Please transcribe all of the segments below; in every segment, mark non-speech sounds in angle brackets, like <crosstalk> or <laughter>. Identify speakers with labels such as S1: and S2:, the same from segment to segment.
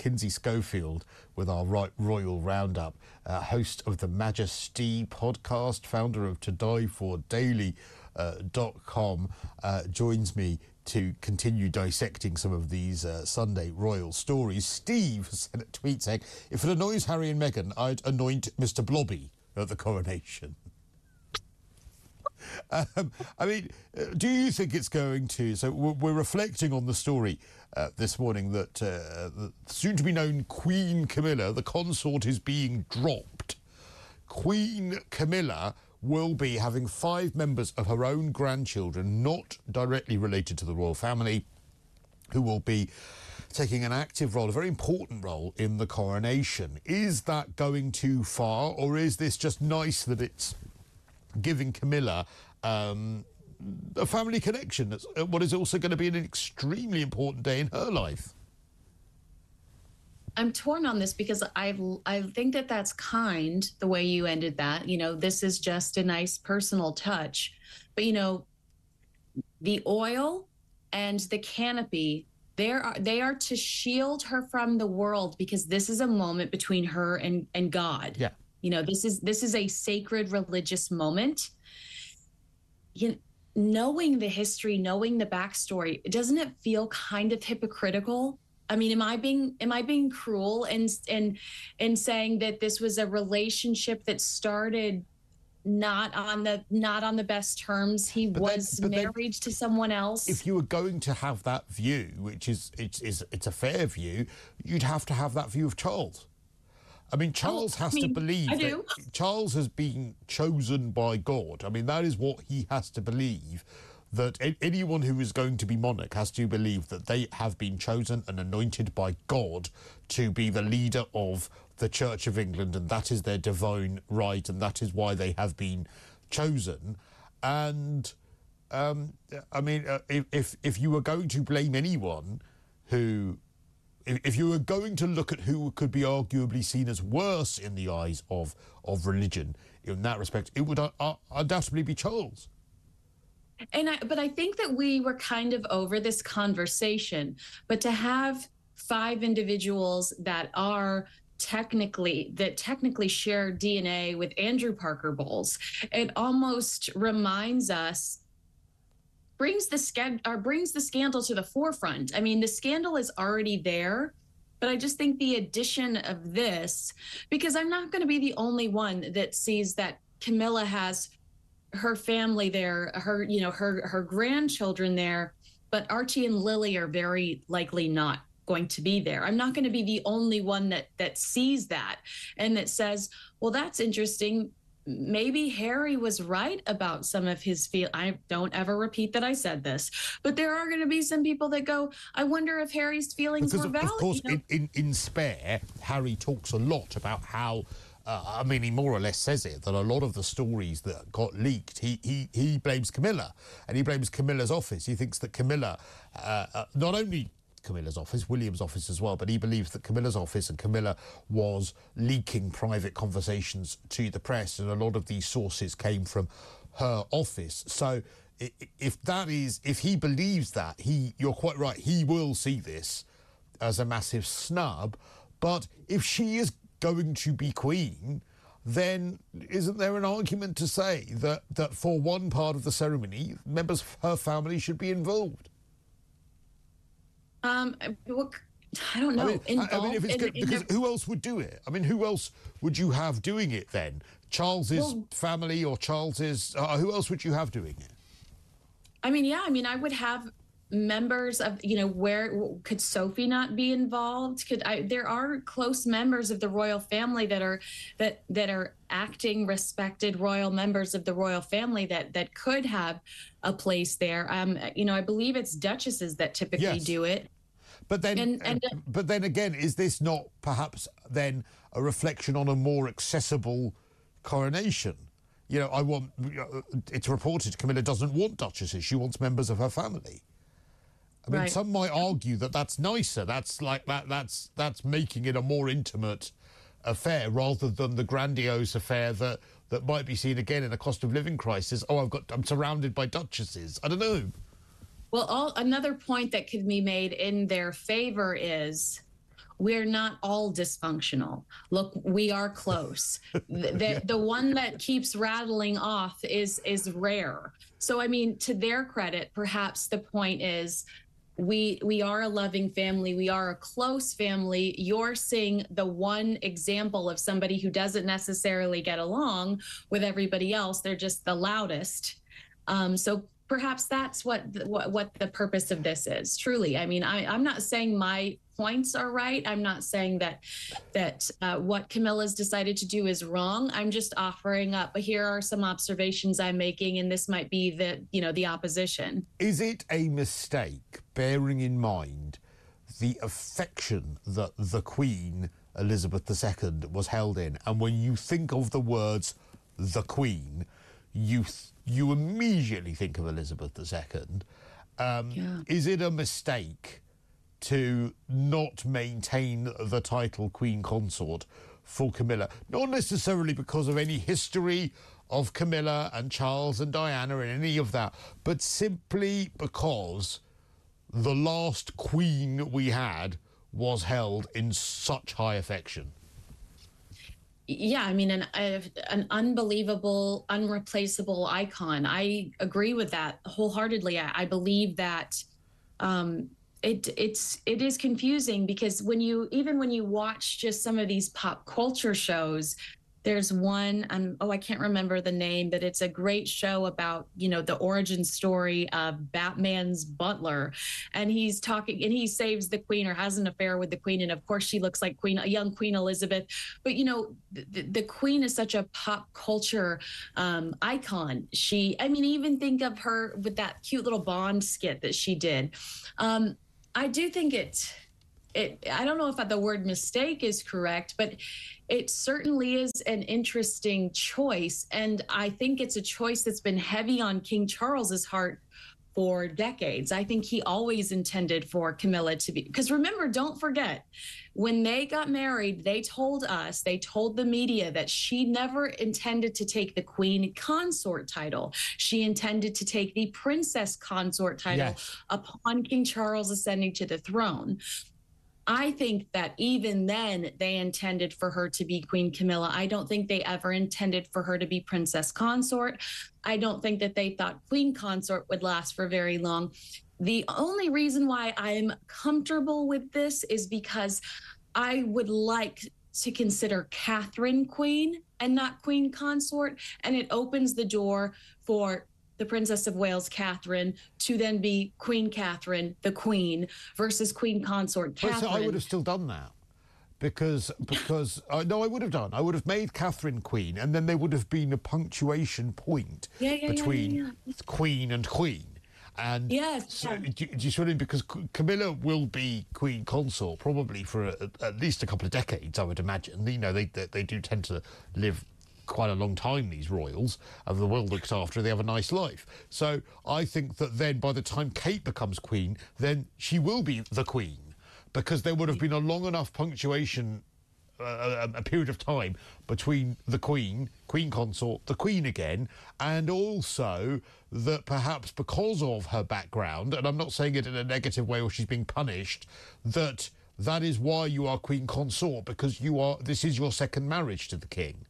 S1: Kinsey Schofield with our right Royal Roundup, uh, host of the Majesty podcast, founder of To Di For Daily. Uh, dot com uh, joins me to continue dissecting some of these uh, Sunday royal stories. Steve <laughs> sent a tweet saying, If it annoys Harry and Meghan, I'd anoint Mr. Blobby at the coronation. <laughs> Um, I mean, uh, do you think it's going to? So we're, reflecting on the story uh, this morning that uh, the soon to be known Queen Camilla, the consort, is being dropped. Queen Camilla will be having five members of her own grandchildren, not directly related to the royal family, who will be taking an active role, a very important role in the coronation. Is that going too far, or is this just nice that it's giving Camilla um, a family connection. That's uh, what is also going to be an extremely important day in her life.
S2: I'm torn on this because I I think that that's kind the way you ended that. You know, this is just a nice personal touch, but you know, the oil and the canopy they are they are to shield her from the world because this is a moment between her and and God.
S1: Yeah.
S2: You know, this is this is a sacred religious moment. You know, knowing the history, knowing the backstory, doesn't it feel kind of hypocritical? I mean, am I being am I being cruel and and and saying that this was a relationship that started not on the not on the best terms. He but was then, married then, to someone else.
S1: If you were going to have that view, which is it's, it's it's a fair view, you'd have to have that view of Charles. I mean, Charles oh, has I mean, to believe that Charles has been chosen by God. I mean, that is what he has to believe. That anyone who is going to be monarch has to believe that they have been chosen and anointed by God to be the leader of the Church of England, and that is their divine right, and that is why they have been chosen. And um, I mean, uh, if if you were going to blame anyone who if you were going to look at who could be arguably seen as worse in the eyes of of religion in that respect, it would uh, uh, undoubtedly be Charles.
S2: And I, but I think that we were kind of over this conversation. But to have five individuals that are technically that technically share DNA with Andrew Parker Bowles, it almost reminds us brings the scand- or brings the scandal to the forefront. I mean, the scandal is already there, but I just think the addition of this, because I'm not going to be the only one that sees that Camilla has her family there, her you know her her grandchildren there, but Archie and Lily are very likely not going to be there. I'm not going to be the only one that that sees that and that says, "Well, that's interesting maybe Harry was right about some of his feel. I don't ever repeat that I said this, but there are going to be some people that go, I wonder if Harry's feelings
S1: because
S2: were valid.
S1: Of course, you know? in, in, in Spare, Harry talks a lot about how. Uh, I mean, he more or less says it that a lot of the stories that got leaked, he he, he blames Camilla, and he blames Camilla's office. He thinks that Camilla uh, uh, not only Camilla's office, William's office as well, but he believes that Camilla's office and Camilla was leaking private conversations to the press, and a lot of these sources came from her office. So if that is, if he believes that, he, you're quite right, he will see this as a massive snub. But if she is going to be queen, then isn't there an argument to say that, that for one part of the ceremony, members of her family should be involved?
S2: Um, I don't know. I
S1: mean, I mean if it's in, good, because who else would do it? I mean, who else would you have doing it then? Charles's well, family or Charles's? Uh, who else would you have doing it?
S2: I mean, yeah. I mean, I would have members of you know where could sophie not be involved could i there are close members of the royal family that are that that are acting respected royal members of the royal family that that could have a place there um you know i believe it's duchesses that typically yes. do it
S1: but then and, and, uh, but then again is this not perhaps then a reflection on a more accessible coronation you know, I want. Uh, it's reported Camilla doesn't want duchesses; she wants members of her family. I mean, right. some might argue that that's nicer. That's like that. That's that's making it a more intimate affair rather than the grandiose affair that that might be seen again in a cost of living crisis. Oh, I've got. I'm surrounded by duchesses. I don't know.
S2: Well, all, another point that could be made in their favor is we're not all dysfunctional. Look, we are close. <laughs> the, the, the one that keeps rattling off is is rare. So I mean, to their credit, perhaps the point is we we are a loving family. We are a close family. You're seeing the one example of somebody who doesn't necessarily get along with everybody else. They're just the loudest. Um, so perhaps that's what, what what the purpose of this is truly. I mean I, i'm not saying my points are right. I'm not saying that that uh, what camilla's decided to do is wrong. I'm just offering up but here are some observations i'm making and this might be the you know the opposition.
S1: Is it a mistake bearing in mind the affection that the queen elizabeth ii was held in and when you think of the words the queen you th- you immediately think of Elizabeth II. Um, yeah. Is it a mistake to not maintain the title Queen Consort for Camilla? Not necessarily because of any history of Camilla and Charles and Diana and any of that, but simply because the last queen we had was held in such high affection.
S2: Yeah i mean an an unbelievable unreplaceable icon. I agree with that wholeheartedly. I, I believe that um, it it's it is confusing because when you even when you watch just some of these pop culture shows there's one um, oh i can't remember the name but it's a great show about you know the origin story of batman's butler. And he's talking and he saves the queen or has an affair with the queen and of course she looks like queen a young queen elizabeth. But you know the, the queen is such a pop culture um, icon. She i mean even think of her with that cute little bond skit that she did. Um, i do think it it i don't know if the word mistake is correct but it certainly is an interesting choice. And I think it's a choice that's been heavy on King Charles's heart for decades. I think he always intended for Camilla to be, because remember, don't forget, when they got married, they told us, they told the media that she never intended to take the queen consort title. She intended to take the princess consort title yes. upon King Charles ascending to the throne. I think that even then they intended for her to be Queen Camilla. I don't think they ever intended for her to be Princess Consort. I don't think that they thought Queen Consort would last for very long. The only reason why I'm comfortable with this is because I would like to consider Catherine Queen and not Queen Consort. And it opens the door for the Princess of Wales, Catherine, to then be Queen Catherine, the Queen, versus Queen Consort Catherine.
S1: so I would have still done that because because uh, no, I would have done. I would have made Catherine Queen, and then there would have been a punctuation point
S2: yeah, yeah,
S1: between
S2: yeah,
S1: Queen and Queen. And
S2: yes,
S1: so, do, do, you see what I mean? Because Camilla will be Queen Consort probably for a, at least a couple of decades, I would imagine. You know, they, they, they do tend to live quite a long time, these royals, and the world looks after, they have a nice life. So I think that then by the time Kate becomes queen, then she will be the queen because there would have been a long enough punctuation uh, a, period of time between the Queen, Queen Consort, the Queen again, and also that perhaps because of her background, and I'm not saying it in a negative way or she's being punished, that that is why you are Queen Consort because you are this is your second marriage to the King.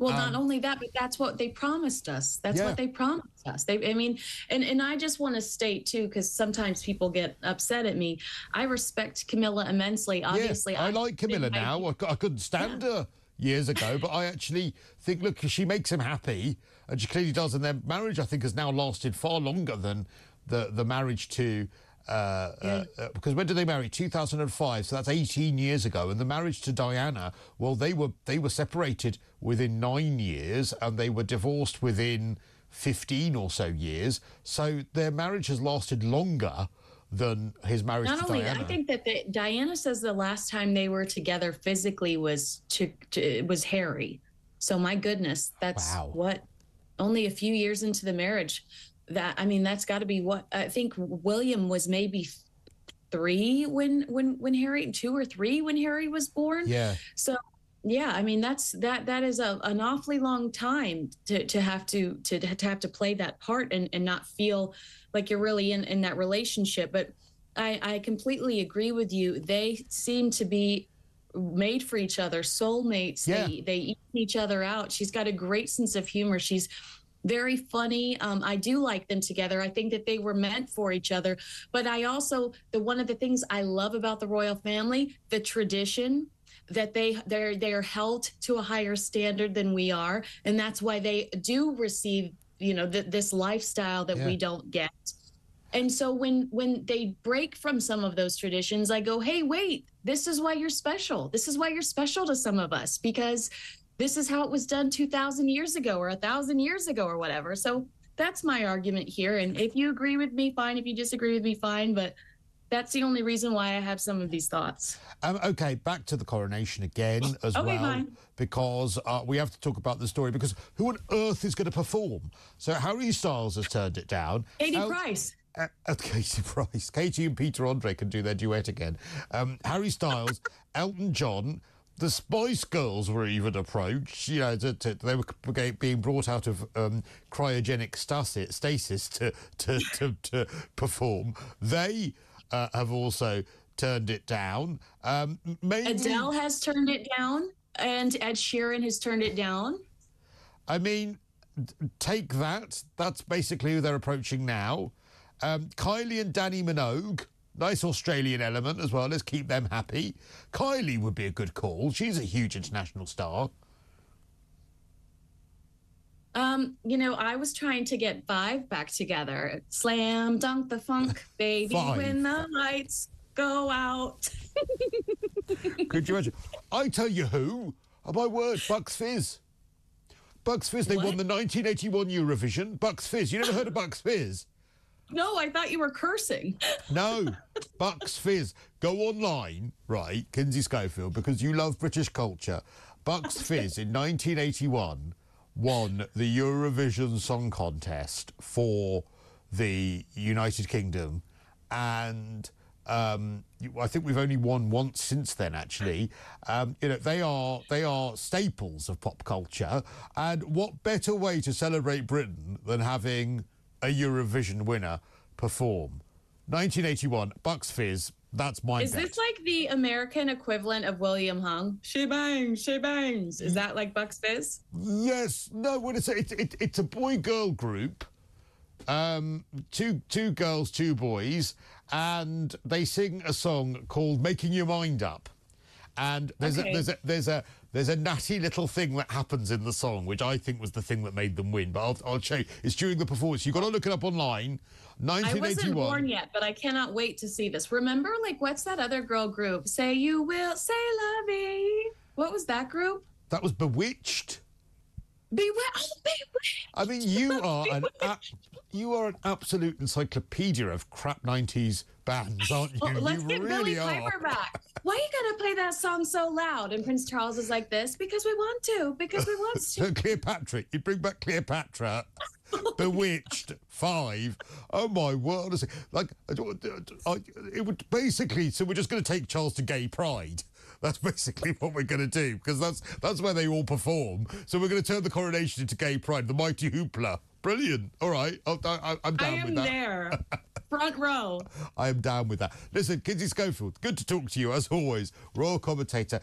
S2: Well, um, not only that, but that's what they promised us. That's yeah. what they promised us. They, I mean, and and I just want to state too, because sometimes people get upset at me. I respect Camilla immensely. Obviously,
S1: yeah, I, I, like Camilla now. I, I, couldn't stand yeah. her years ago, but I actually think, look, she makes him happy, and she clearly does. And their marriage, I think, has now lasted far longer than the the marriage to uh, yeah. uh, because when did they marry? 2005, so that's 18 years ago. And the marriage to Diana, well, they were they were separated within nine years, and they were divorced within 15 or so years. So their marriage has lasted longer than his marriage Not only, Diana.
S2: I think that the, Diana says the last time they were together physically was to, to was Harry. So my goodness, that's wow. what only a few years into the marriage that I mean, that's got to be what I think. William was maybe three when when when Harry two or three when Harry was born.
S1: Yeah.
S2: So yeah, I mean that's that that is a, an awfully long time to to have to to to have to play that part and and not feel like you're really in in that relationship. But I, I completely agree with you. They seem to be made for each other, soulmates. Yeah. They they eat each other out. She's got a great sense of humor. She's very funny. Um, I do like them together. I think that they were meant for each other. But I also the one of the things I love about the royal family, the tradition that they they're they're held to a higher standard than we are, and that's why they do receive you know th- this lifestyle that yeah. we don't get. And so when when they break from some of those traditions, I go, "Hey, wait. This is why you're special. This is why you're special to some of us because this is how it was done 2000 years ago or a 1000 years ago or whatever." So that's my argument here and if you agree with me fine if you disagree with me fine but that's the only reason why I have some of these thoughts.
S1: Um, okay, back to the coronation again as okay, well, fine. because uh, we have to talk about the story. Because who on earth is going to perform? So Harry Styles has turned it down.
S2: Katie El- Price.
S1: Uh, uh, <laughs> Katie Price. Katie and Peter Andre can do their duet again. Um, Harry Styles, Elton John. The Spice Girls were even approached. You know, to, to, they were being brought out of um, cryogenic stasis, stasis to, to, to, to perform. They uh, have also turned it down. Um,
S2: maybe... Adele has turned it down, and Ed Sheeran has turned it down.
S1: I mean, take that. That's basically who they're approaching now. Um, Kylie and Dannii Minogue. Nice Australian element as well. Let's keep them happy. Kylie would be a good call. She's a huge international star.
S2: Um, you know, I was trying to get Five back together. Slam dunk the funk, <laughs> baby, Five. when the lights go out. <laughs>
S1: Could you imagine? I tell you who, oh, my word, Bucks Fizz. Bucks Fizz, they what? won the 1981 Eurovision. Bucks Fizz. You never heard of Bucks Fizz?
S2: No, I thought you were cursing.
S1: no, Bucks Fizz. Go online, right, Kinsey Schofield, because you love British culture. Bucks <laughs> Fizz in 1981 won the Eurovision Song Contest for the United Kingdom, and um, I think we've only won once since then. Actually, um, you know they are they are staples of pop culture, and what better way to celebrate Britain than having a Eurovision winner perform? 1981, Bucks Fizz that's my.
S2: Is bet. this like the American equivalent of William Hung? She bangs, she bangs. Is that like Bucks Fizz?
S1: Yes. No. What it's it, it, it's a boy girl group. Um, two two girls, two boys, and they sing a song called "Making Your Mind Up." And there's okay. a, there's a there's a there's a natty little thing that happens in the song, which I think was the thing that made them win. But I'll, I'll show you. It's during the performance. You've got to look it up online. 1981. I wasn't
S2: born yet, but I cannot wait to see this. Remember, like, what's that other girl group? Say you will, say lovey. What was that group?
S1: That was B*Witched.
S2: B*Witched. Oh, B*Witched.
S1: I mean, you <laughs> are an you are an absolute encyclopedia of crap '90s bands, aren't you? Well,
S2: let's
S1: you
S2: get
S1: really
S2: Billie Piper back. Why are you gonna play that song so loud? And Prince Charles is like this because we want to, because we want to. <laughs>
S1: Cleopatra, you bring back Cleopatra. <laughs> B*Witched five. Oh my word! Like it would basically. So we're just going to take Charles to Gay Pride. That's basically what we're going to do because that's that's where they all perform. So we're going to turn the coronation into Gay Pride, the mighty hoopla. Brilliant. All right, I, am down I
S2: am
S1: with that.
S2: I am there, <laughs> front row.
S1: I am down with that. Listen, Kinsey Schofield, good to talk to you as always. Royal commentator.